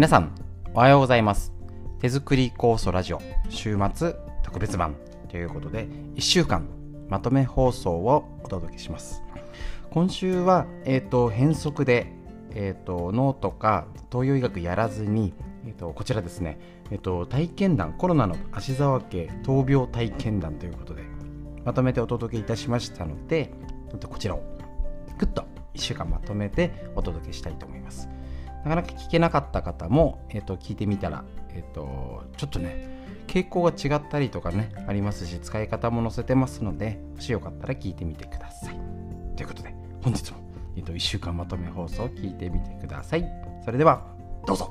皆さん、おはようございます。手作り酵素ラジオ週末特別版ということで、1週間まとめ放送をお届けします。今週は、えっ、ー、と、変則で、えっ、ー、と、脳とか東洋医学やらずに、えっ、ー、と、こちらですね、えっ、と、体験談、コロナの芦沢家闘病体験談ということで、まとめてお届けいたしましたので、こちらをぐっと1週間まとめてお届けしたいと思います。なかなか聞けなかった方も、えー、と聞いてみたら、えー、とちょっとね傾向が違ったりとかねありますし使い方も載せてますのでもしよかったら聞いてみてください。ということで本日も、えー、と1週間まとめ放送を聞いてみてください。それではどうぞ。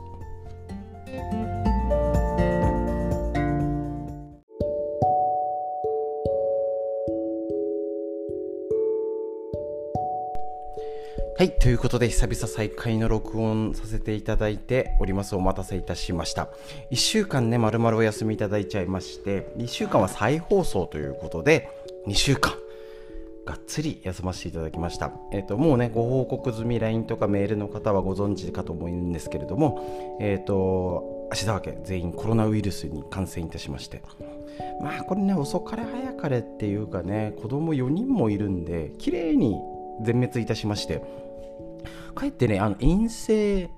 はい。ということで、久々再開の録音させていただいております。お待たせいたしました。1週間ね、まるまるお休みいただいちゃいまして、1週間は再放送ということで、2週間、がっつり休ませていただきました。えっ、ー、と、もうね、ご報告済み LINE とかメールの方はご存知かと思うんですけれども、えっ、ー、と、芦田家全員コロナウイルスに感染いたしまして、まあこれね、遅かれ早かれっていうかね、子供4人もいるんで、綺麗に全滅いたしまして、かえってねあの陰性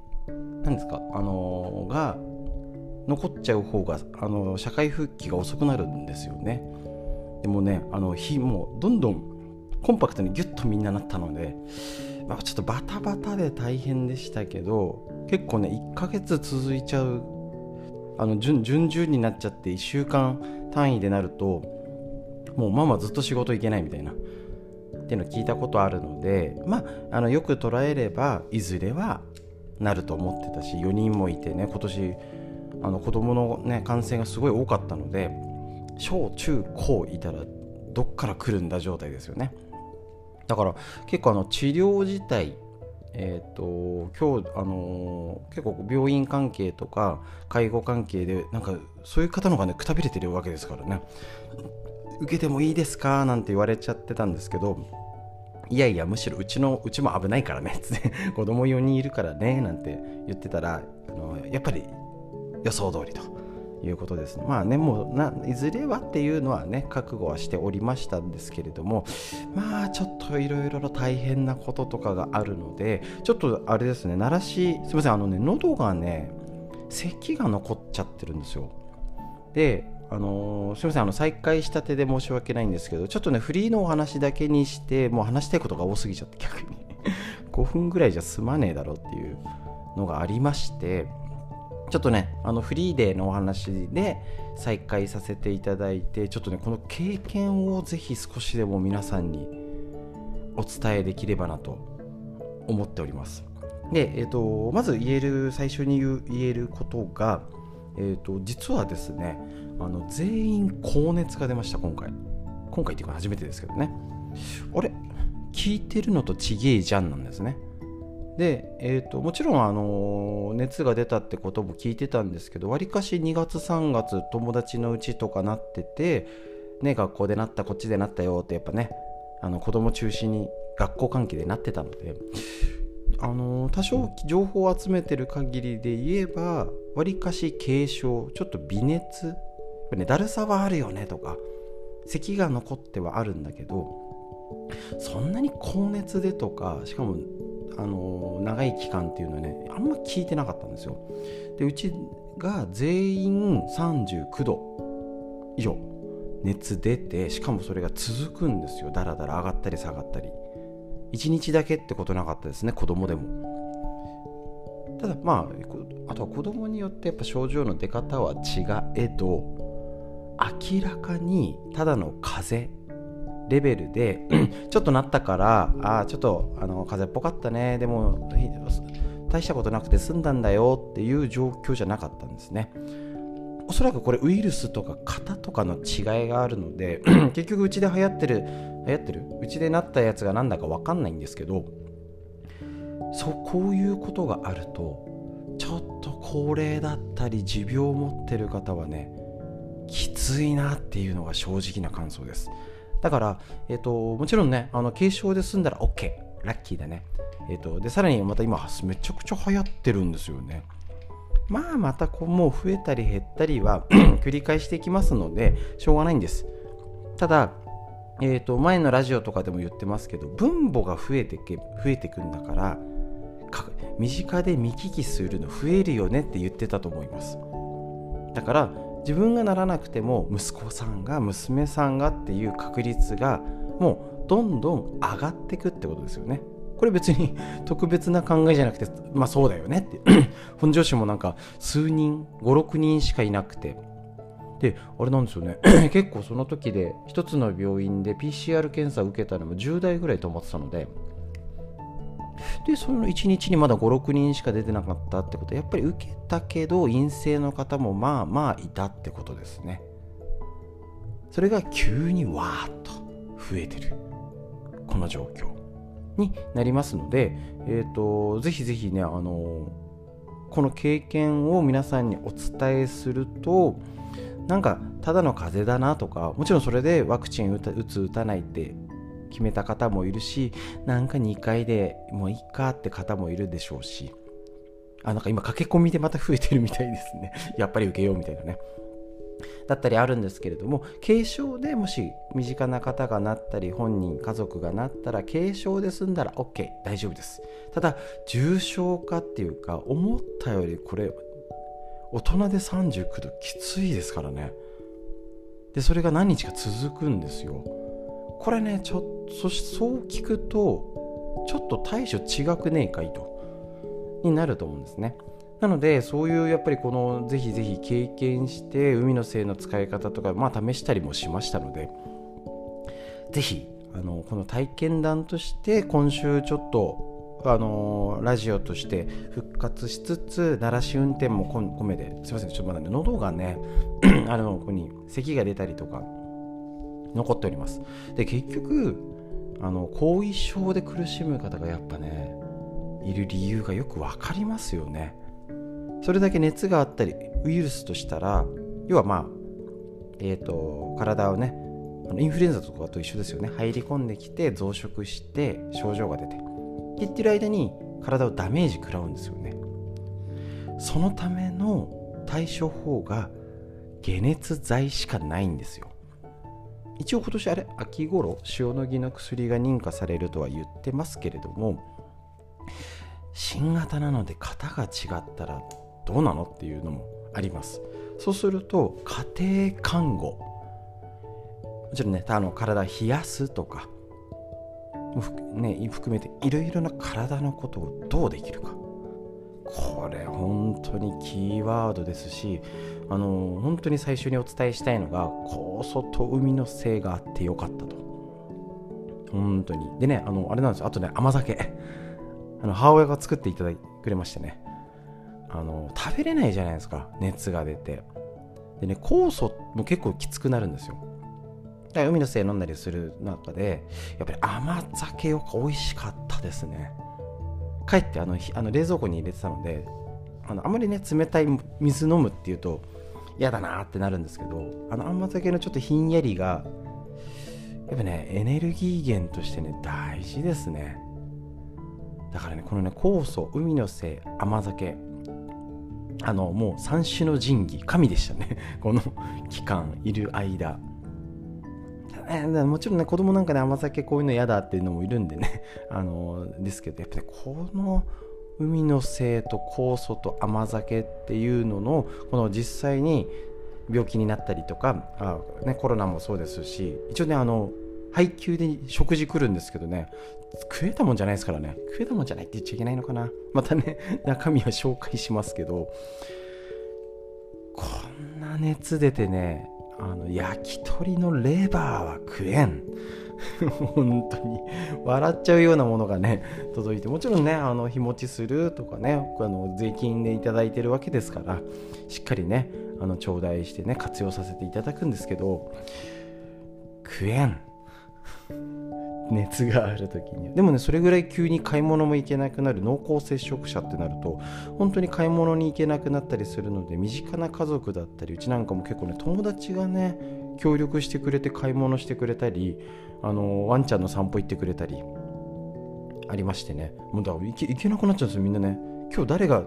なんですか？あのー、が残っちゃう方があの社会復帰が遅くなるんですよね。でもねあの日もうどんどんコンパクトにギュッとみんななったので、まあ、ちょっとバタバタで大変でしたけど結構ね1ヶ月続いちゃうあの順々になっちゃって1週間単位でなるともうママずっと仕事行けないみたいな。っていうのを聞いたことあるのでまああのよく捉えればいずれはなると思ってたし4人もいてね今年あの子供のね感染がすごい多かったので小中高いたらどっから来るんだ状態ですよね。だから結構あの治療自体えーと、今日、あのー、結構病院関係とか介護関係でなんかそういう方のがねくたびれてるわけですからね。受けてもいいですか？なんて言われちゃってたんですけどいやいやむしろうちのうちも危ないからねつって 子供4人いるからねなんて言ってたらあのやっぱり予想通りということです。まあねもうないずれはっていうのはね覚悟はしておりましたんですけれどもまあちょっといろいろ大変なこととかがあるのでちょっとあれですね鳴らしすいませんあのね喉がね咳が残っちゃってるんですよ。であの、すみませんあの再開したてで申し訳ないんですけどちょっとねフリーのお話だけにしてもう話したいことが多すぎちゃって逆に。5分ぐらいじゃ済まねえだろうっていうのがありましてちょっとねあのフリーデーのお話で再開させていただいてちょっとねこの経験をぜひ少しでも皆さんにお伝えできればなと思っております。で、えーと、まず言える最初に言えることが、えーと実はですねあの全員高熱が出ました今回。今回っていうか初めてですけどね。あれ？聞いてるのとちげえじゃんなんですね。で、えーと、もちろん、あの熱が出たってことも聞いてたんですけどわりかし2月3月友達のうちとかなってて、ね、学校でなったこっちでなったよってやっぱねあの子供中心に学校関係でなってたのであの多少情報を集めてる限りで言えばわりかし軽症ちょっと微熱ぱねだるさはあるよねとか咳が残ってはあるんだけどそんなに高熱でとかしかもあの長い期間っていうのはねあんま聞いてなかったんですよ。でうちが全員39度以上熱出てしかもそれが続くんですよ。だらだら上がったり下がったり。1日だけってことなかったですね子供でも。ただまああとは子供によってやっぱ症状の出方は違えど明らかにただの風邪レベルで ちょっとなったからあちょっとあの風邪っぽかったね。でも大したことなくて済んだんだよ。っていう状況じゃなかったんですね。おそらくこれウイルスとか型とかの違いがあるので 結局うちで流行ってる流行ってる？うちでなったやつが何だか分かんないんですけどそうこういうことがあるとちょっと高齢だったり持病を持ってる方はねきついなっていうのが正直な感想です。だから、えーと、もちろんねあの軽症で済んだら OK ラッキーだね、えーと、でさらにまた今めちゃくちゃ流行ってるんですよね。まあまたこうもう増えたり減ったりは 繰り返していきますのでしょうがないんです。ただえー、と前のラジオとかでも言ってますけど分母が増えてけ増えてくんだから身近で見聞きするの増えるよねって言ってたと思います。だから自分がならなくても息子さんが娘さんがっていう確率がもうどんどん上がってくってことですよね。これ別に特別な考えじゃなくてまあそうだよねって。本庄市もなんか数人56人しかいなくて。であれなんですよね。結構その時で1つの病院で PCR 検査を受けたのも10代ぐらいと思ってたのででその1日にまだ56人しか出てなかったってこと。はやっぱり受けたけど陰性の方もまあまあいたってことですね。それが急にわーっと増えてる。この状況になりますので、えーと、ぜひぜひねあのこの経験を皆さんにお伝えするとなんかただの風邪だなとかもちろんそれでワクチン打つ打たないって決めた方もいるしなんか2回でもういっかって方もいるでしょうしあなんか今駆け込みでまた増えてるみたいですね。やっぱり受けようみたいなね。だったりあるんですけれども軽症でもし身近な方がなったり本人家族がなったら軽症で済んだら OK 大丈夫です。ただ重症化っていうか思ったよりこれ大人で39度きついですからね。でそれが何日か続くんですよ。これねちょそそう聞くとちょっと対処違くねえかいとになると思うんですね。なのでそういうやっぱりこのぜひぜひ経験して海の精の使い方とかまあ試したりもしましたのでぜひあのこの体験談として今週ちょっとあのラジオとして復活しつつ鳴らし運転も込めですいませんちょっとまだね喉がね あのここに咳が出たりとか残っております。で結局あの後遺症で苦しむ方がやっぱねいる理由がよく分かりますよね。それだけ熱があったりウイルスとしたら要はまあえっ、ー、と体をねインフルエンザとかと一緒ですよね。入り込んできて増殖して症状が出て言ってる間に体をダメージ食らうんですよね。そのための対処法が解熱剤しかないんですよ。一応今年あれ秋頃塩野義の薬が認可されるとは言ってますけれども新型なので型が違ったらどうなのっていうのもあります。そうすると家庭看護もちろんねあの体冷やすとかね、含めていろいろな体のことをどうできるか。これ本当にキーワードですしあの本当に最初にお伝えしたいのが酵素と海のせいがあってよかったと。本当に。でねあのあれなんですよ。あとね甘酒。あの母親が作っていただいてくれましてね。あの食べれないじゃないですか。熱が出て。でね酵素も結構きつくなるんですよ。だから海のせい飲んだりする中でやっぱり甘酒よく美味しかったですね。帰ってあのあの冷蔵庫に入れてたのであのあまりね冷たい水飲むっていうと嫌だなってなるんですけどあの甘酒のちょっとひんやりがやっぱねエネルギー源としてね大事ですね。だからねこのね酵素海のせい甘酒あのもう三種の神器神でしたね。この期間いる間。もちろんね子供なんかね甘酒こういうの嫌だっていうのもいるんでね。あのですけどやっぱりこの海の精と酵素と甘酒っていうののこの実際に病気になったりとかあ、ね、コロナもそうですし一応ねあの配給で食事来るんですけどね食えたもんじゃないですからね。食えたもんじゃないって言っちゃいけないのかな。またね 中身は紹介しますけどこんな熱出てねあの焼き鳥のレバーは食えん。本当に。笑っちゃうようなものがね届いてもちろんねあの日持ちするとかねあの税金で頂いてるわけですからしっかりねあの頂戴してね活用させていただくんですけど食えん。熱がある時に。でもねそれぐらい急に買い物も行けなくなる濃厚接触者ってなると本当に買い物に行けなくなったりするので身近な家族だったりうちなんかも結構ね友達がね協力してくれて買い物してくれたりあのワンちゃんの散歩行ってくれたりありましてね。もうだから行け行けなくなっちゃうんですよみんなね。今日誰が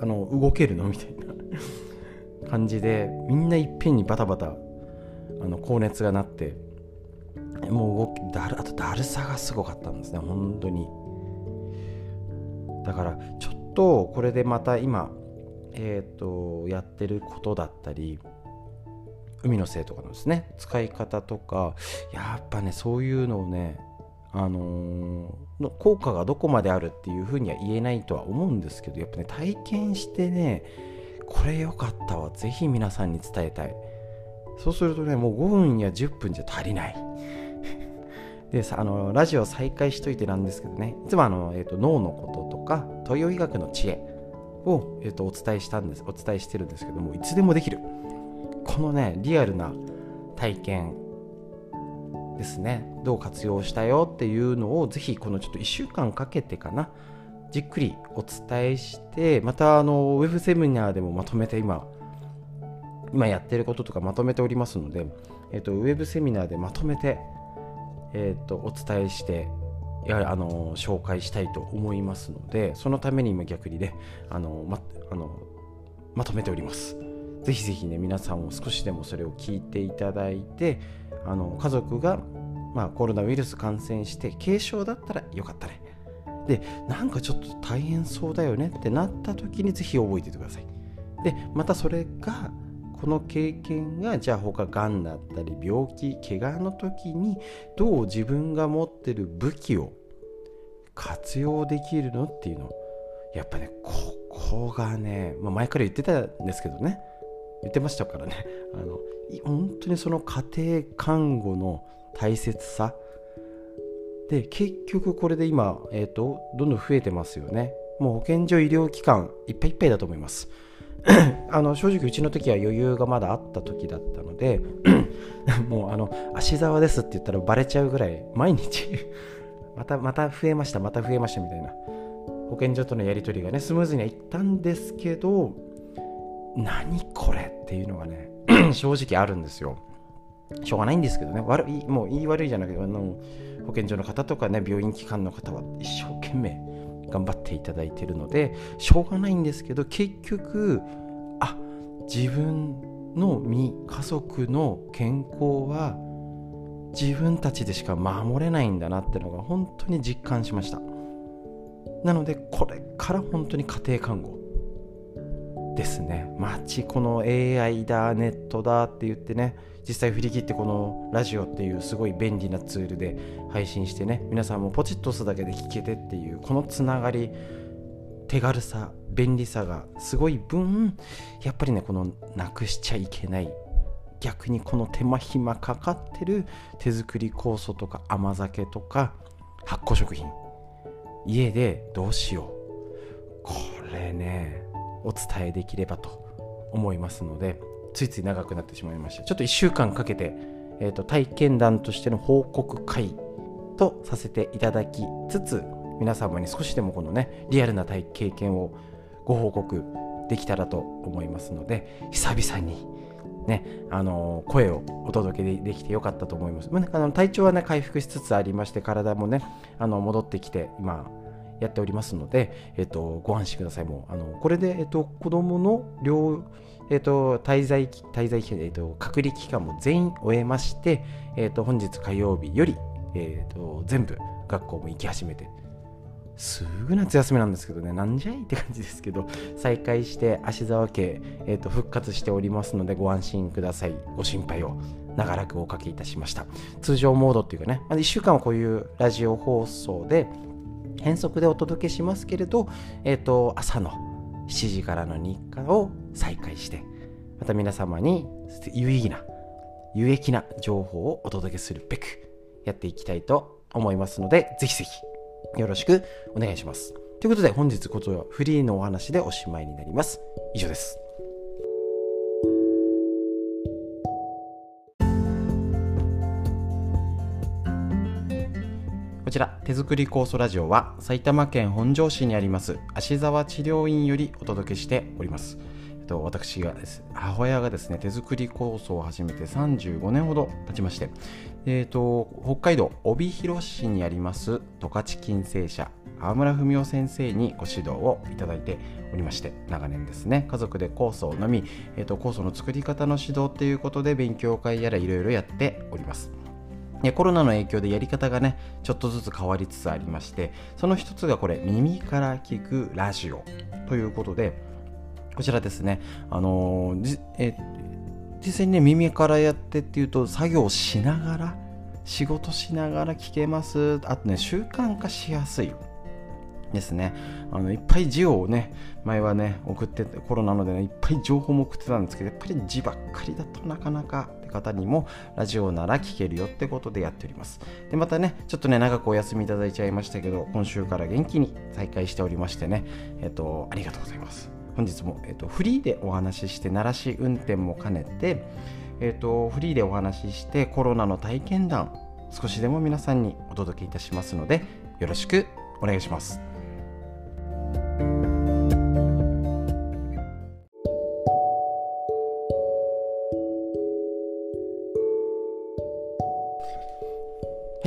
あの動けるの？みたいな。感じでみんないっぺんにバタバタあの高熱がなってもう動きだるあとだるさがすごかったんですね本当に。だからちょっとこれでまた今えっ、ー、とやってることだったり海の精とかのですね使い方とかやっぱねそういうのをねあのー、効果がどこまであるっていうふうには言えないとは思うんですけどやっぱね体験してねこれ良かったわぜひ皆さんに伝えたい。そうするとねもう5分や10分じゃ足りない。でさあのラジオ再開しといてなんですけどねいつもあの、えーと、脳のこととか東洋医学の知恵を、えーとお伝えしたんですお伝えしてるんですけどもいつでもできる。このねリアルな体験ですねどう活用したよっていうのをぜひこのちょっと1週間かけてかなじっくりお伝えしてまたあのウェブセミナーでもまとめて今今やってることとかまとめておりますので、えーと、ウェブセミナーでまとめて、えーと、お伝えしてやはりあの紹介したいと思いますのでそのために今逆にねあのまあのまとめております。ぜひぜひね皆さんも少しでもそれを聞いていただいてあの家族が、まあ、コロナウイルス感染して軽症だったらよかったね。でなんかちょっと大変そうだよねってなった時にぜひ覚えててください。でまたそれがこの経験がじゃあ他がんだったり病気怪我の時にどう自分が持ってる武器を活用できるのっていうの。やっぱねここがね、まあ、前から言ってたんですけどね。言ってましたからね。あの本当にその家庭看護の大切さ。で結局これで今、えーと、どんどん増えてますよね。もう保健所医療機関いっぱいいっぱいだと思います。あの正直うちの時は余裕がまだあった時だったので もうあの芦沢ですって言ったらバレちゃうぐらい毎日。またまた増えましたまた増えましたみたいな。保健所とのやり取りがねスムーズにはいったんですけど何これっていうのがね 正直あるんですよ。しょうがないんですけどね。悪いもう言い悪いじゃなくてあの保健所の方とかね病院機関の方は一生懸命頑張っていただいてるのでしょうがないんですけど結局あ自分の身家族の健康は自分たちでしか守れないんだなってのが本当に実感しました。なのでこれから本当に家庭看護ですね。街この AI だネットだって言ってね実際振り切ってこのラジオっていうすごい便利なツールで配信してね皆さんもポチッと押すだけで聞けてっていうこのつながり手軽さ便利さがすごい分やっぱりねこのなくしちゃいけない逆にこの手間暇かかってる手作り酵素とか甘酒とか発酵食品家でどうしよう。これねお伝えできればと思いますのでついつい長くなってしまいましたちょっと1週間かけて、えーと、体験談としての報告会とさせていただきつつ皆様に少しでもこのねリアルな体経験をご報告できたらと思いますので久々にね、あの声をお届けできてよかったと思います。まあ、あの体調はね回復しつつありまして体もねあの戻ってきて今やっておりますので、えっと、ご安心ください。もうあのこれで、えっと、子供の療、えっと、滞在滞在えっと、隔離期間も全員終えまして、えっと、本日火曜日より、えっと、全部学校も行き始めてすぐ夏休みなんですけどね、なんじゃいって感じですけど、再開して芦沢家、えーと、復活しておりますので、ご安心ください。ご心配を長らくおかけいたしました。通常モードっていうかね、ま1週間はこういうラジオ放送で、変則でお届けしますけれど、えっ、ー、と、朝の7時からの日課を再開して、また皆様に有意義な、有益な情報をお届けするべくやっていきたいと思いますので、ぜひぜひよろしくお願いします。ということで本日ことはフリーのお話でおしまいになります。以上です。こちら手作り酵素ラジオは埼玉県本庄市にあります芦沢治療院よりお届けしております。と私がです母親がですね手作り酵素を始めて35年ほど経ちまして、えーと、北海道帯広市にあります十勝金星社川村文夫先生にご指導をいただいておりまして長年ですね家族で酵素のみ、えーと、酵素の作り方の指導ということで勉強会やらいろいろやっておりますコロナの影響でやり方がねちょっとずつ変わりつつありましてその一つがこれ耳から聞くラジオということでこちらですねあの、え実際にね耳からやってっていうと作業しながら仕事しながら聞けます。あとね習慣化しやすい。ですね。あのいっぱい字をね前はね送ってコロナので、ね、いっぱい情報も送ってたんですけどやっぱり字ばっかりだとなかなか方にもラジオなら聞けるよってことでやっておりますでまたねちょっとね長くお休みいただいちゃいましたけど今週から元気に再開しておりましてねえっとありがとうございます本日も、えっと、フリーでお話しして鳴らし運転も兼ねて、えっと、フリーでお話ししてコロナの体験談少しでも皆さんにお届けいたしますのでよろしくお願いします。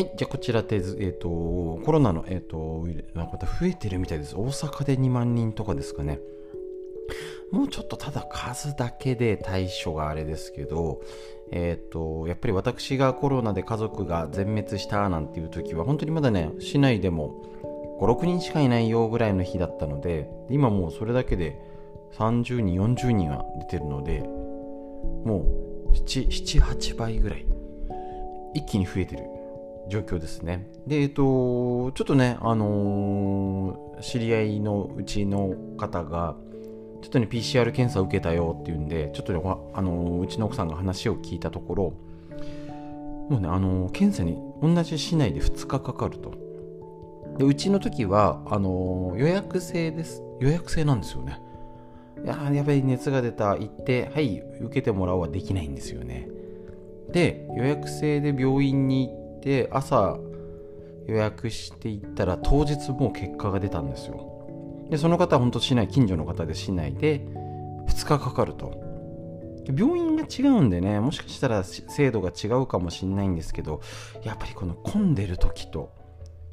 はい、じゃあこちらで、えーと、コロナの、えーと、なんか増えてるみたいです。大阪で2万人とかですかね。もうちょっとただ数だけで対処があれですけど、えっ、ー、と、やっぱり私がコロナで家族が全滅したなんていう時は、本当にまだね、市内でも5、6人しかいないよぐらいの日だったので、今もうそれだけで30人、40人は出てるので、もう7、7 8倍ぐらい、一気に増えてる状況ですね。で、えっ、と、ちょっとね、あのー、知り合いのうちの方が、ちょっとね PCR 検査を受けたよっていうんでちょっとねあのうちの奥さんが話を聞いたところもうねあの検査に同じ市内で2日かかると。でうちの時はあの予約制です。予約制なんですよね。いややっぱり熱が出た。行ってはい受けてもらおうはできないんですよね。で予約制で病院に行って朝予約していったら当日もう結果が出たんですよ。でその方は本当市内近所の方で市内で2日かかると。病院が違うんでねもしかしたら制度が違うかもしれないんですけどやっぱりこの混んでる時と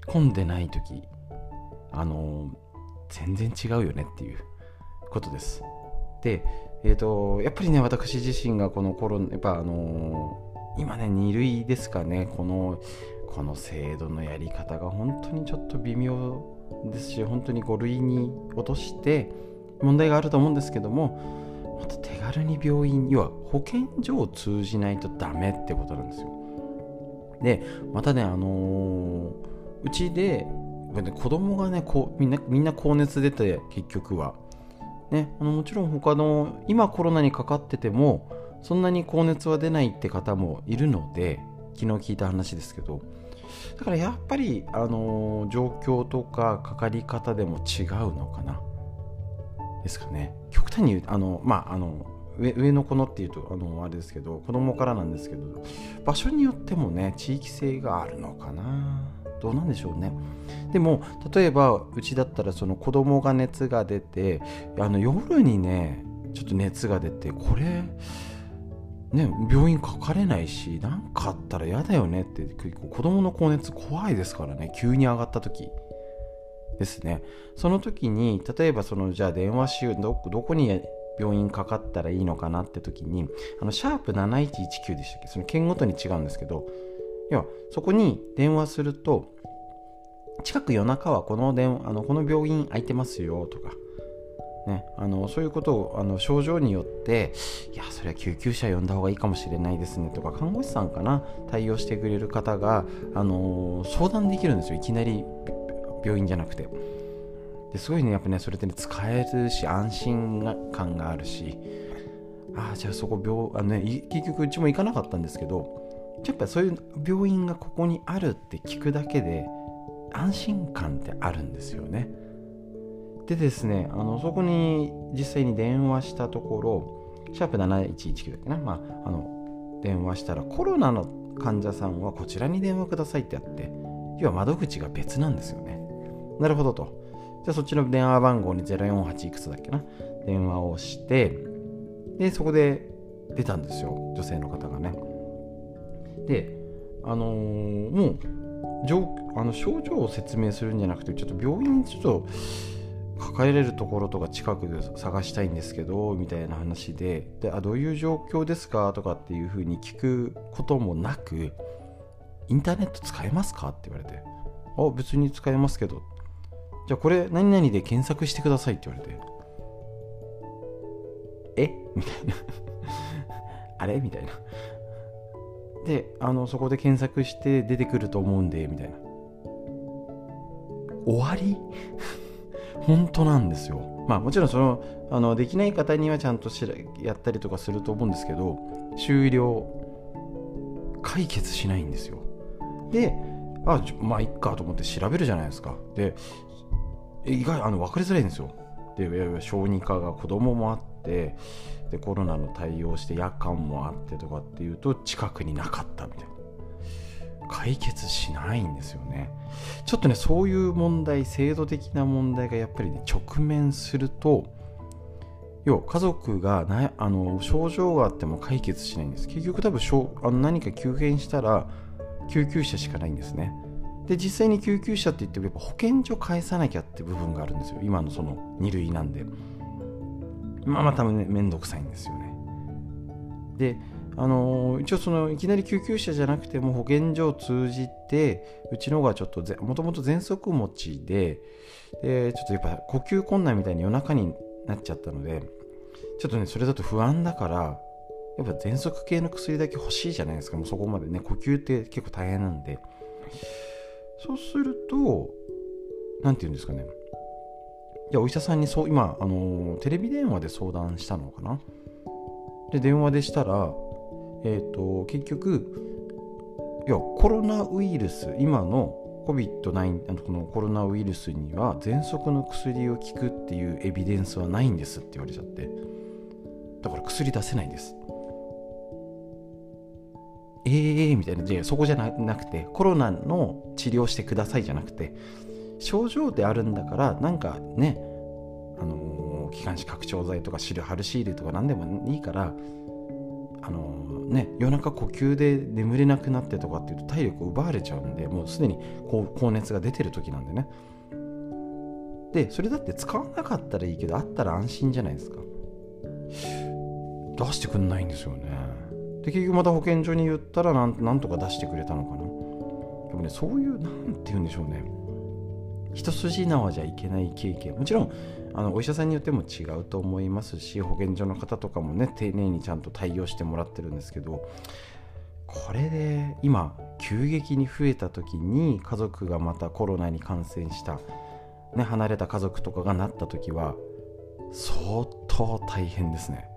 混んでない時あの全然違うよねっていうことです。でえっ、ー、とやっぱりね私自身がこの頃やっぱあの今ね2類ですかね。このこの制度のやり方が本当にちょっと微妙ですし本当に5類に落として問題があると思うんですけどもまた手軽に病院要は保健所を通じないとダメってことなんですよ。でまたねあのー、うちで子供がねこうみんなみんな高熱出て結局は。ねあのもちろん他の今コロナにかかっててもそんなに高熱は出ないって方もいるので昨日聞いた話ですけどだからやっぱり、あの、状況とかかかり方でも違うのかな？ですかね。極端に言うあのまああの上上の子のっていうとあのあれですけど子供からなんですけど場所によってもね地域性があるのかな？どうなんでしょうね。でも例えばうちだったらその子供が熱が出てあの夜にねちょっと熱が出てこれね、病院かかれないし何かあったら嫌だよねって子供の高熱怖いですからね急に上がった時。ですね。その時に例えばそのじゃあ電話しようどどこに病院かかったらいいのかなって時にあのシャープ7119でしたっけ？その県ごとに違うんですけど要はそこに電話すると近く夜中はこの電あのこの病院空いてますよとかね、あのそういうことをあの症状によっていやそれは救急車呼んだ方がいいかもしれないですねとか看護師さんかな対応してくれる方が、あの相談できるんですよ。いきなり病院じゃなくて。ですごいねやっぱねそれってね使えるし安心感があるし。ああじゃあそこ病あの、ね、結局うちも行かなかったんですけどやっぱそういう病院がここにあるって聞くだけで安心感ってあるんですよね。でですね、あのそこに実際に電話したところ、シャープ7119だっけな、まあ、あの電話したらコロナの患者さんはこちらに電話くださいってあって、要は窓口が別なんですよね。なるほどと。じゃあそっちの電話番号に048いくつだっけな、電話をして、で、そこで出たんですよ、女性の方がね。で、あのー、もうあの症状を説明するんじゃなくてちょっと病院にちょっと抱えれるところとか近くで探したいんですけどみたいな話でであどういう状況ですかとかっていうふうに聞くこともなくインターネット使えますかって言われてあ別に使えますけど。じゃあこれ何々で検索してくださいって言われて。え？みたいな。あれ？みたいな。であのそこで検索して出てくると思うんでみたいな。終わり？本当なんですよ。まあもちろんそのあのできない方にはちゃんとしらやったりとかすると思うんですけど終了解決しないんですよ。であまあいっかと思って調べるじゃないですか。で意外あの分かりづらいんですよ。で小児科が子供もあってでコロナの対応して夜間もあってとかっていうと近くになかったみたいな。解決しないんですよね。ちょっとねそういう問題制度的な問題がやっぱりね直面すると要は家族がなあの症状があっても解決しないんです。結局多分あの何か急変したら救急車しかないんですね。で実際に救急車って言ってもやっぱ保健所返さなきゃって部分があるんですよ。今のその2類なんで。まあまあたね面倒くさいんですよね。であの、一応そのいきなり救急車じゃなくても保健所を通じてうちのがちょっともともと喘息持ちででちょっとやっぱ呼吸困難みたいに夜中になっちゃったのでちょっとねそれだと不安だからやっぱ喘息系の薬だけ欲しいじゃないですか。もうそこまでね呼吸って結構大変なんで。そうすると何て言うんですかね。じゃあお医者さんにそう今あのテレビ電話で相談したのかな。で電話でしたらえ、ー、と結局いやコロナウイルス今の COVID-19 このコロナウイルスには喘息の薬を効くっていうエビデンスはないんですって言われちゃって。だから薬出せないんです。ええーみたいな。じゃそこじゃなくてコロナの治療してくださいじゃなくて症状であるんだからなんかねあのー、気管支拡張剤とかシルハルシールとか何でもいいからあの、ね夜中呼吸で眠れなくなってとかっていうと体力を奪われちゃうんでもうすでに高熱が出てる時なんでね。でそれだって使わなかったらいいけどあったら安心じゃないですか。出してくんないんですよね。で結局また保健所に言ったらなんとか出してくれたのかな。でもねそういう何て言うんでしょうね。一筋縄じゃいけない経験。もちろんあのお医者さんによっても違うと思いますし保健所の方とかもね丁寧にちゃんと対応してもらってるんですけどこれで今急激に増えた時に家族がまたコロナに感染した、ね、離れた家族とかがなった時は相当大変ですね。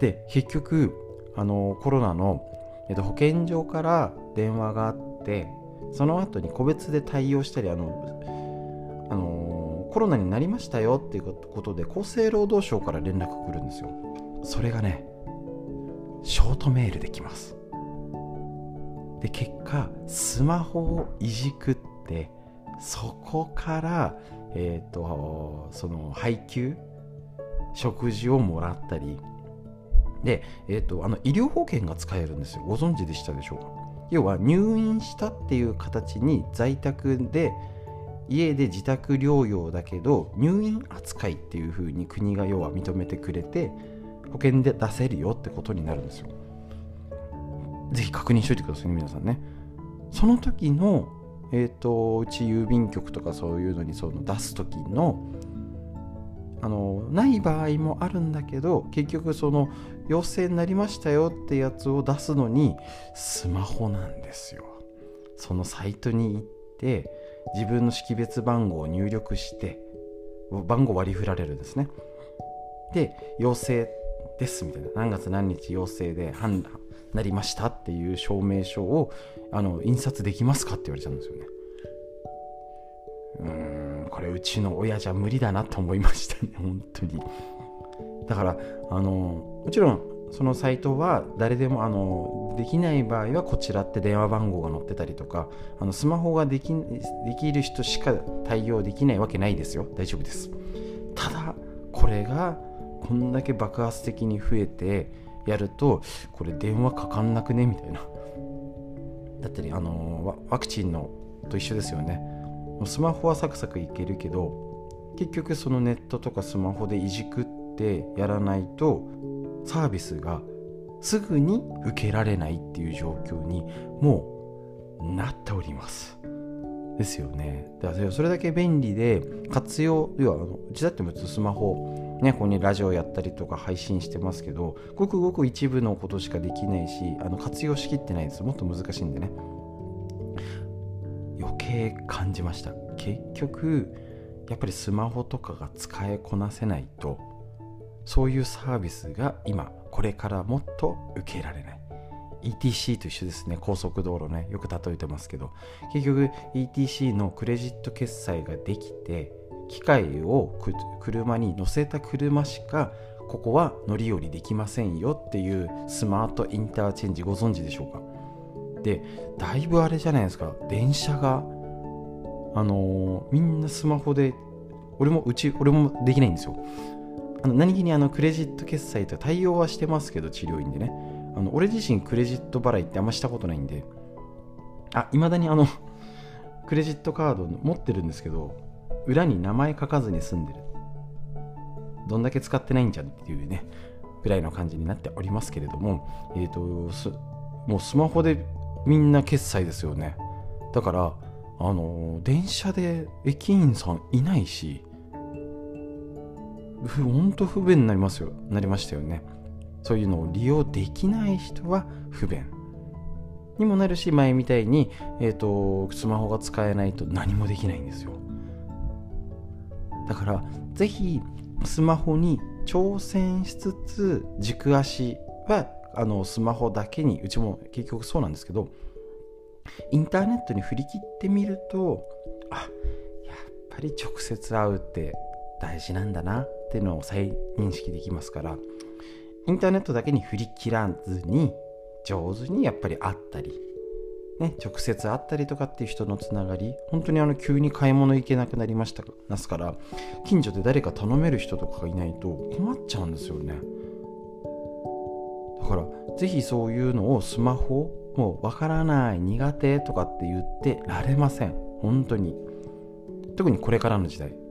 で結局あのコロナの、えっと、保健所から電話があってその後に個別で対応したりあの、あのコロナになりましたよっていうことで厚生労働省から連絡来るんですよ。それがねショートメールできます。で結果スマホをいじくってそこからえっ、ー、とその配給食事をもらったり。で、えーと、あの医療保険が使えるんですよ。ご存知でしたでしょうか？要は入院したっていう形に在宅で家で自宅療養だけど入院扱いっていう風に国が要は認めてくれて保険で出せるよってことになるんですよ。ぜひ確認しといてくださいね皆さんね。その時のえっ、ー、とうち郵便局とかそういうのにその出す時のあのない場合もあるんだけど結局その陽性になりましたよってやつを出すのにスマホなんですよ。そのサイトに行って自分の識別番号を入力して番号割り振られるんですね。で陽性ですみたいな。何月何日陽性で判断なりましたっていう証明書をあの印刷できますかって言われちゃうんですよね。うんこれうちの親じゃ無理だなと思いましたね本当に。だからあのもちろんそのサイトは誰でもあのできない場合はこちらって電話番号が載ってたりとかあのスマホができできる人しか対応できないわけないですよ。大丈夫です。ただこれがこんだけ爆発的に増えてやるとこれ電話かかんなくねみたいな。だったり、あのワクチンのと一緒ですよね。スマホはサクサクいけるけど結局そのネットとかスマホでいじくってやらないとサービスがすぐに受けられないっていう状況にもうなっております。ですよね。だからそれだけ便利で活用要はうちだって別にスマホねここにラジオやったりとか配信してますけどごくごく一部のことしかできないしあの活用しきってないんです。もっと難しいんでね。余計感じました。結局やっぱりスマホとかが使いこなせないとそういうサービスが今これからもっと受けられない。ETC と一緒ですね。高速道路ね。よく例えてますけど。結局 ETC のクレジット決済ができて機械を車に乗せた車しかここは乗り降りできませんよ。っていうスマートインターチェンジご存知でしょうか。でだいぶあれじゃないですか。電車があのー、みんなスマホで俺もうち俺もできないんですよ。あの何気にあのクレジット決済と対応はしてますけど治療院でね。あの俺自身クレジット払いってあんましたことないんで。あいまだにあの クレジットカード持ってるんですけど裏に名前書かずに済んでる。どんだけ使ってないんじゃんっていうねぐらいの感じになっておりますけれども。えっ、ー、ともうスマホでみんな決済ですよね。だからあの電車で駅員さんいないし本当不便になりますよなりましたよね。そういうのを利用できない人は不便にもなるし前みたいに、えーと、スマホが使えないと何もできないんですよ。だからぜひスマホに挑戦しつつ軸足はあのスマホだけにうちも結局そうなんですけどインターネットに振り切ってみるとあやっぱり直接会うって大事なんだな。っていうのを再認識できますからインターネットだけに振り切らずに上手にやっぱり会ったり、ね、直接会ったりとかっていう人のつながり本当にあの急に買い物行けなくなりましたますから近所で誰か頼める人とかがいないと困っちゃうんですよね。だから是非そういうのをスマホもうわからない苦手とかって言ってられません。本当に。特にこれからの時代。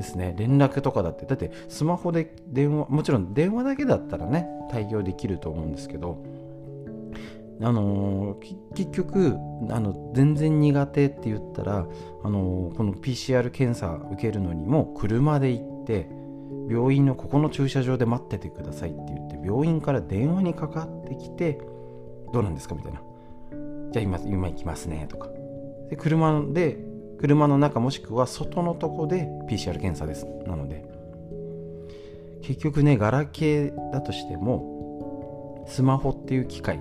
ですね。連絡とかだって。だってスマホで電話もちろん電話だけだったらね対応できると思うんですけどあの、結局あの全然苦手って言ったら、あの、この PCR 検査受けるのにも車で行って病院のここの駐車場で待っててくださいって言って病院から電話にかかってきてどうなんですかみたいな。じゃあ今今行きますねとか。で車で車の中もしくは外のとこで PCR 検査です。なので結局ねガラケーだとしてもスマホっていう機械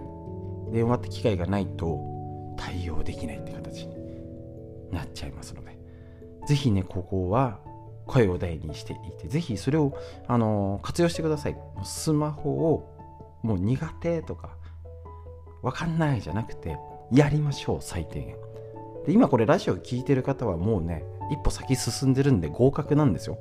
電話って機械がないと対応できないって形になっちゃいますので是非ねここは声を大にしていて是非それをあの活用してください。スマホをもう苦手とか分かんないじゃなくてやりましょう最低限。で今これラジオ聞いてる方はもうね一歩先進んでるんで合格なんですよ。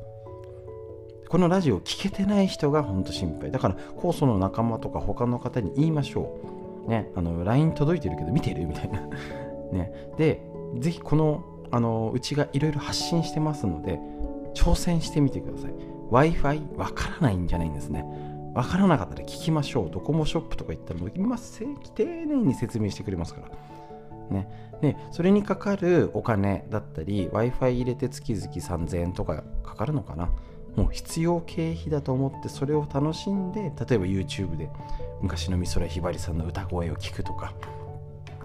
このラジオ聞けてない人が本当心配。だから酵素の仲間とか他の方に言いましょう。ねあの LINE 届いてるけど見てるみたいな。ね。でぜひこのあのうちがいろいろ発信してますので挑戦してみてください。Wi-Fi わからないんじゃないんですね。わからなかったら聞きましょう。ドコモショップとか行ったらもう今正規丁寧に説明してくれますから。ね、でそれにかかるお金だったり w i f i 入れて月々3000円とかかかるのかな？もう必要経費だと思ってそれを楽しんで例えば YouTube で昔の美空ひばりさんの歌声を聞くとか、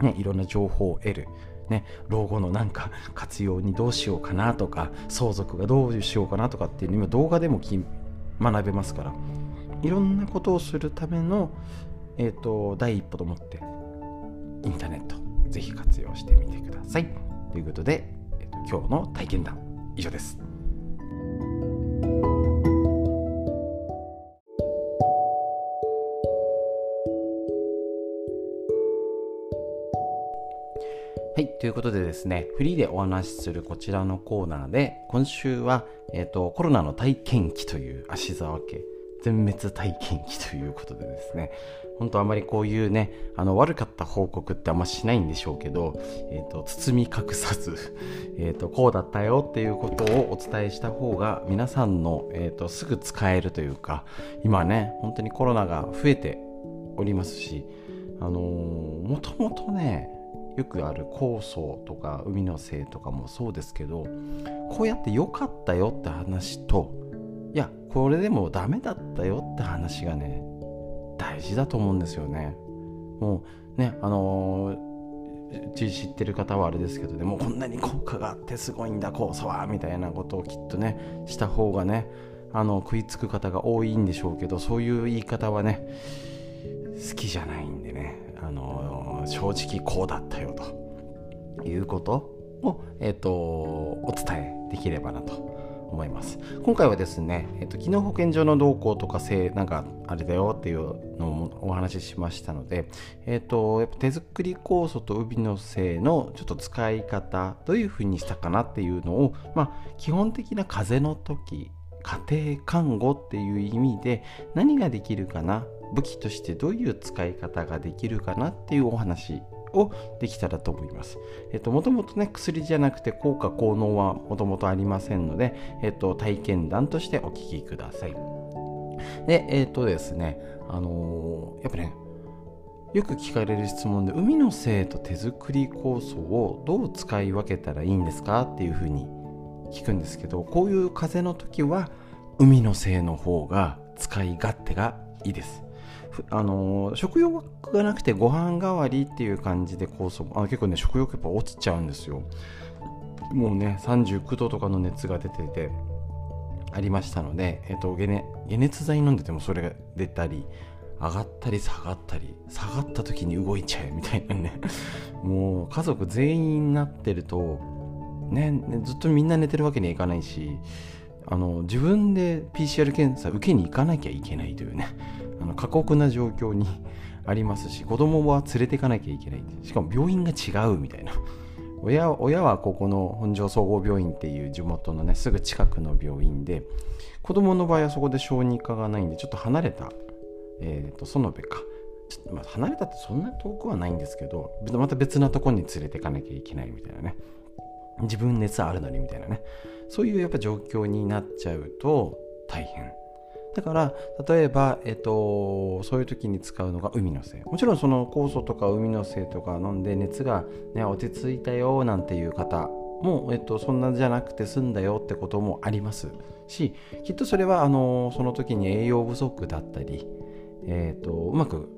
ね、いろんな情報を得る、ね、老後のなんか活用にどうしようかなとか相続がどうしようかなとかっていうの今動画でも学べますから。いろんなことをするための、えーと第一歩と思ってインターネット。ぜひ活用してみてください。ということで、えっと、今日の体験談以上です。はい。ということでですね、フリーでお話しするこちらのコーナーで、今週は、えっ、ー、と、コロナの体験記という足沢家全滅体験記ということでですね本当あまりこういうねあの悪かった報告ってあんましないんでしょうけど、えーと、包み隠さず、えーと、こうだったよっていうことをお伝えした方が皆さんの、えーと、すぐ使えるというか今ね本当にコロナが増えておりますしあのー、もともとねよくある酵素とか海のせいとかもそうですけどこうやって良かったよって話といやこれでもダメだったよって話がね大事だと思うんですよね。もうねあのー、知ってる方はあれですけどでもこんなに効果があってすごいんだ酵素はみたいなことをきっとねした方がねあの食いつく方が多いんでしょうけどそういう言い方はね好きじゃないんでね、あのー、正直こうだったよということを、えーと、お伝えできればなと思います。今回はですね、えーと、機能保険上の動向とかせなんかあれだよっていうのをお話ししましたので、えーと、やっぱ手作り酵素と海のせいのちょっと使い方どういうふうにしたかなっていうのを、まあ、基本的な風邪の時家庭看護っていう意味で何ができるかな武器としてどういう使い方ができるかなっていうお話をできたらと思います。えっと、もともとね、薬じゃなくて効果効能はもともとありませんので、えっと、体験談としてお聞きください。で、えっとですね、あのー、やっぱね、よく聞かれる質問で、海の精と手作り酵素をどう使い分けたらいいんですかっていうふうに聞くんですけど、こういう風邪の時は、海の精の方が使い勝手がいいです。あの食欲がなくてご飯代わりっていう感じで酵素あ結構ね食欲やっぱ落ちちゃうんですよ。もうね39度とかの熱が出ててありましたので、えっと、解熱剤飲んでてもそれが出たり上がったり下がったり下がった時に動いちゃえみたいなね。もう家族全員になってるとねずっとみんな寝てるわけにはいかないしあの自分で PCR 検査受けに行かなきゃいけないというね。あの過酷な状況に ありますし子供は連れていかなきゃいけない。しかも病院が違うみたいな。親親はここの本庄総合病院っていう地元のねすぐ近くの病院で子供の場合はそこで小児科がないんでちょっと離れた、えーと、園部か。ちょっとまあ離れたってそんな遠くはないんですけどまた別なとこに連れていかなきゃいけないみたいなね。自分熱あるのにみたいなね。そういうやっぱ状況になっちゃうと大変。だから例えば、えっと、そういう時に使うのが海の精。もちろんその酵素とか海の精とか飲んで熱が、ね、落ち着いたよなんていう方も、えっと、そんなじゃなくて済んだよってこともあります。しきっとそれはあのその時に栄養不足だったり、えっと、うまく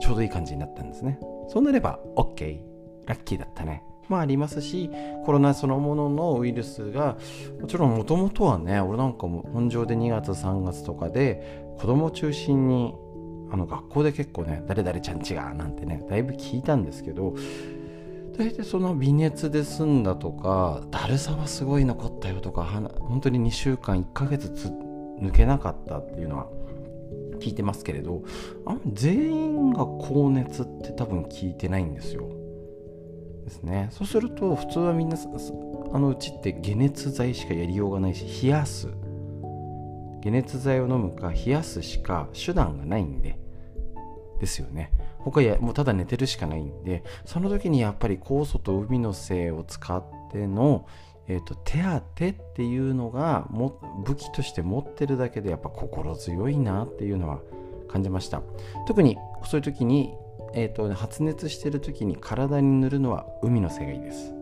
ちょうどいい感じになったんですね。そうなれば OK ラッキーだったね。もありますしコロナそのもののウイルスがもちろんもともとはね俺なんかも本上で2月3月とかで子供中心にあの学校で結構ね誰々ちゃんちがなんてねだいぶ聞いたんですけど大体その微熱で済んだとかだるさはすごい残ったよとか本当に2週間1ヶ月抜けなかったっていうのは聞いてますけれどあ全員が高熱って多分聞いてないんですよ。ですね。そうすると普通はみんなあのうちって解熱剤しかやりようがないし冷やす。解熱剤を飲むか冷やすしか手段がないんで。ですよね。他やもうただ寝てるしかないんで。その時にやっぱり酵素と海の精を使っての、えーと、手当てっていうのがも武器として持ってるだけでやっぱ心強いなっていうのは感じました。特にそういう時にえーと、発熱してる時に体に塗るのは海の精がいいです。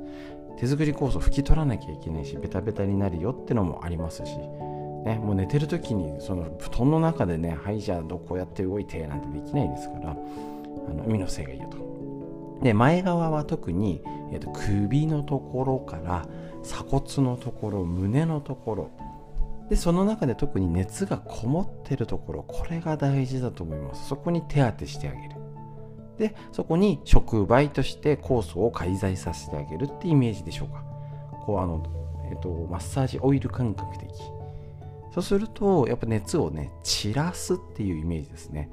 手作り酵素拭き取らなきゃいけないしベタベタになるよってのもありますし、ね、もう寝てる時にその布団の中でねはいじゃあどこやって動いてなんてできないですからあの海の精がいいよと。で前側は特に、えーと首のところから鎖骨のところ胸のところ。でその中で特に熱がこもってるところこれが大事だと思います。そこに手当てしてあげる。でそこに触媒として酵素を介在させてあげるってイメージでしょうか。こうあの、えっと、マッサージオイル感覚的。そうするとやっぱ熱をね散らすっていうイメージですね。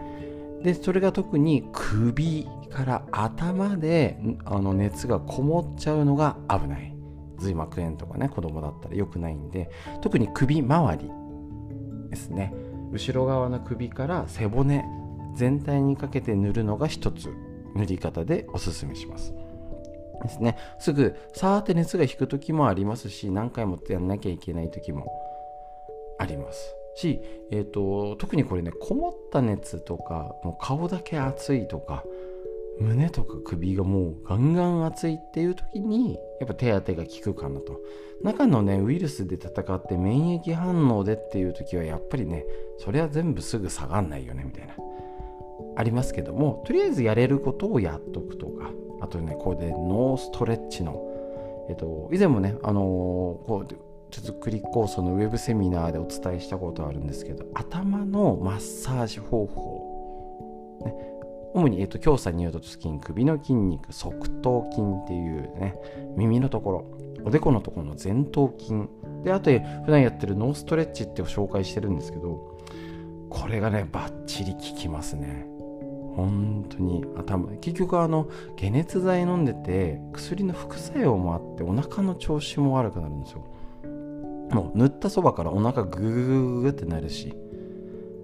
でそれが特に首から頭であの熱がこもっちゃうのが危ない。髄膜炎とかね子供だったら良くないんで特に首周りですね。後ろ側の首から背骨全体にかけて塗るのが一つ塗り方でおすすめします。ですね。すぐさーって熱が引く時もありますし何回もやんなきゃいけない時もあります。し、えーと、特にこれねこもった熱とかもう顔だけ熱いとか胸とか首がもうガンガン熱いっていう時にやっぱ手当てが効くかなと。中のねウイルスで戦って免疫反応でっていう時はやっぱりねそれは全部すぐ下がんないよねみたいな。ありますけどもとりあえずやれることをやっとくとかあとねこれでノーストレッチのえっと以前もねあのー、こう手作り酵素のウェブセミナーでお伝えしたことあるんですけど頭のマッサージ方法、ね、主に、えーと、強さによると筋首の筋肉側頭筋っていうね耳のところおでこのところの前頭筋。であと普段やってるノーストレッチって紹介してるんですけどこれがねバッチリ効きますね。本当に頭。結局あの解熱剤飲んでて薬の副作用もあってお腹の調子も悪くなるんですよ。もう塗ったそばからお腹グーグーってなるし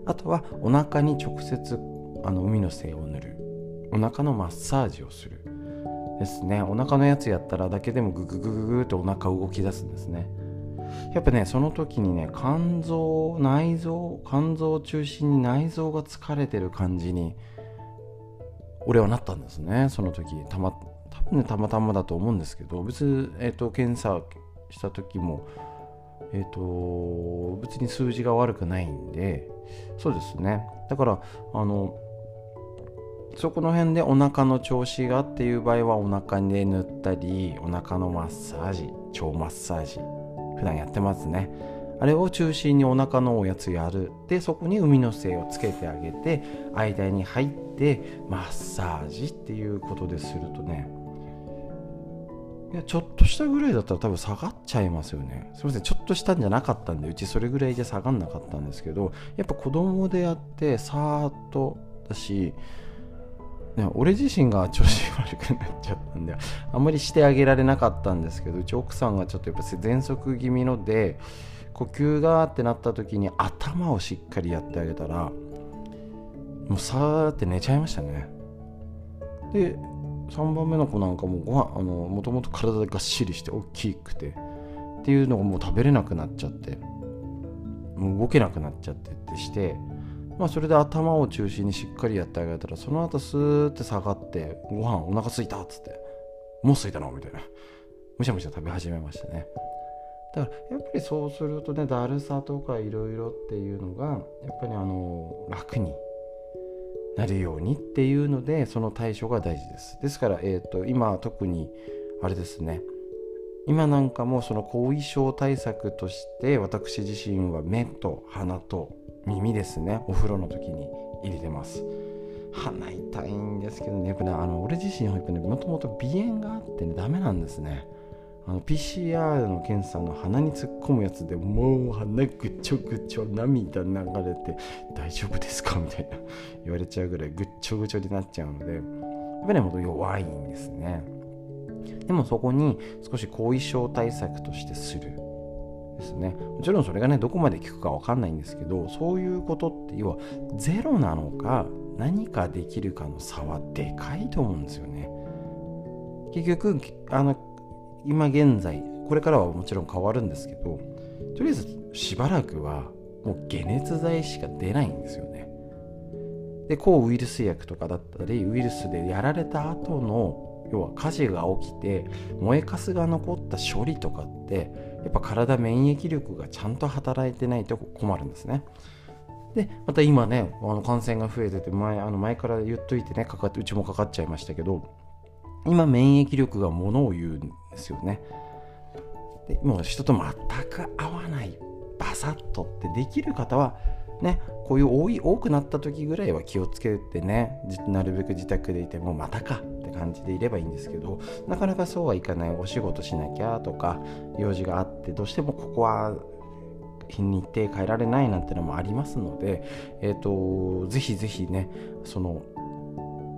あとはお腹に直接あの海の精を塗る。お腹のマッサージをする。ですね。お腹のやつやったらだけでもグググググってお腹動き出すんですね。やっぱねその時にね肝臓内臓肝臓を中心に内臓が疲れてる感じに俺はなったんですねその時。たま多分ねたまたまだと思うんですけど別に、えーと、検査した時もえっ、ー、と別に数字が悪くないんでそうですね。だからあのそこの辺でお腹の調子がっていう場合はお腹で塗ったりお腹のマッサージ腸マッサージ普段やってますね。あれを中心にお腹のおやつやる。でそこに海の精をつけてあげて間に入ってマッサージっていうことでするとね。いやちょっとしたぐらいだったら多分下がっちゃいますよね。すいませんちょっとしたんじゃなかったんでうちそれぐらいじゃ下がんなかったんですけどやっぱ子供でやってさーっとだし、俺自身が調子悪くなっちゃったんであんまりしてあげられなかったんですけどうち奥さんがちょっとやっぱ喘息気味ので呼吸がってなった時に頭をしっかりやってあげたらもうさーって寝ちゃいましたね。で3番目の子なんかもご飯あのもともと体がっしりして大きくてっていうのがもう食べれなくなっちゃってもう動けなくなっちゃってってしてまあ、それで頭を中心にしっかりやってあげたらその後スーって下がってご飯お腹すいたっつってもうすいたのみたいな。むしゃむしゃ食べ始めましたね。だからやっぱりそうするとねだるさとかいろいろっていうのがやっぱりあの楽になるようにっていうのでその対処が大事です。ですから、えーと、今特にあれですね。今なんかもその後遺症対策として私自身は目と鼻と耳ですね。お風呂の時に入れてます。鼻痛いんですけどね。やっぱねあの俺自身はやっぱねもともと鼻炎があってねダメなんですね。あの PCR の検査の鼻に突っ込むやつでもう鼻ぐちょぐちょ涙流れて大丈夫ですか？みたいな言われちゃうぐらいぐっちょぐちょになっちゃうのでやっぱりねほんと弱いんですね。でもそこに少し後遺症対策としてするですね。もちろんそれがねどこまで効くか分かんないんですけどそういうことって要はゼロなのか何かできるかの差はでかいと思うんですよね。結局あの今現在これからはもちろん変わるんですけどとりあえずしばらくはもう解熱剤しか出ないんですよねで抗ウイルス薬とかだったりウイルスでやられた後の要は火事が起きて燃えかすが残った処理とかってやっぱ体免疫力がちゃんと働いてないと困るんですね。でまた今ねあの感染が増えてて前あの前から言っといてねかかってうちもかかっちゃいましたけど今免疫力がものを言うんですよね。でもう人と全く合わないバサッとってできる方はねこういう多い多くなった時ぐらいは気をつけてねなるべく自宅でいてもまたかって感じでいればいいんですけどなかなかそうはいかないお仕事しなきゃとか用事があってどうしてもここは日に程変えられないなんてのもありますので、えーと、ぜひぜひねその、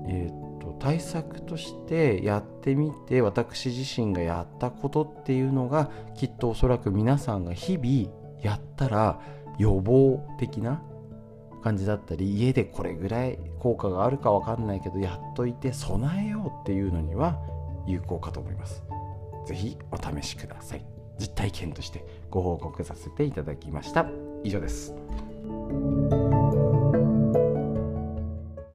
えーと対策としてやってみて私自身がやったことっていうのがきっとおそらく皆さんが日々やったら予防的な感じだったり家でこれぐらい効果があるか分かんないけどやっといて備えようっていうのには有効かと思います。是非お試しください。実体験としてご報告させていただきました。以上です。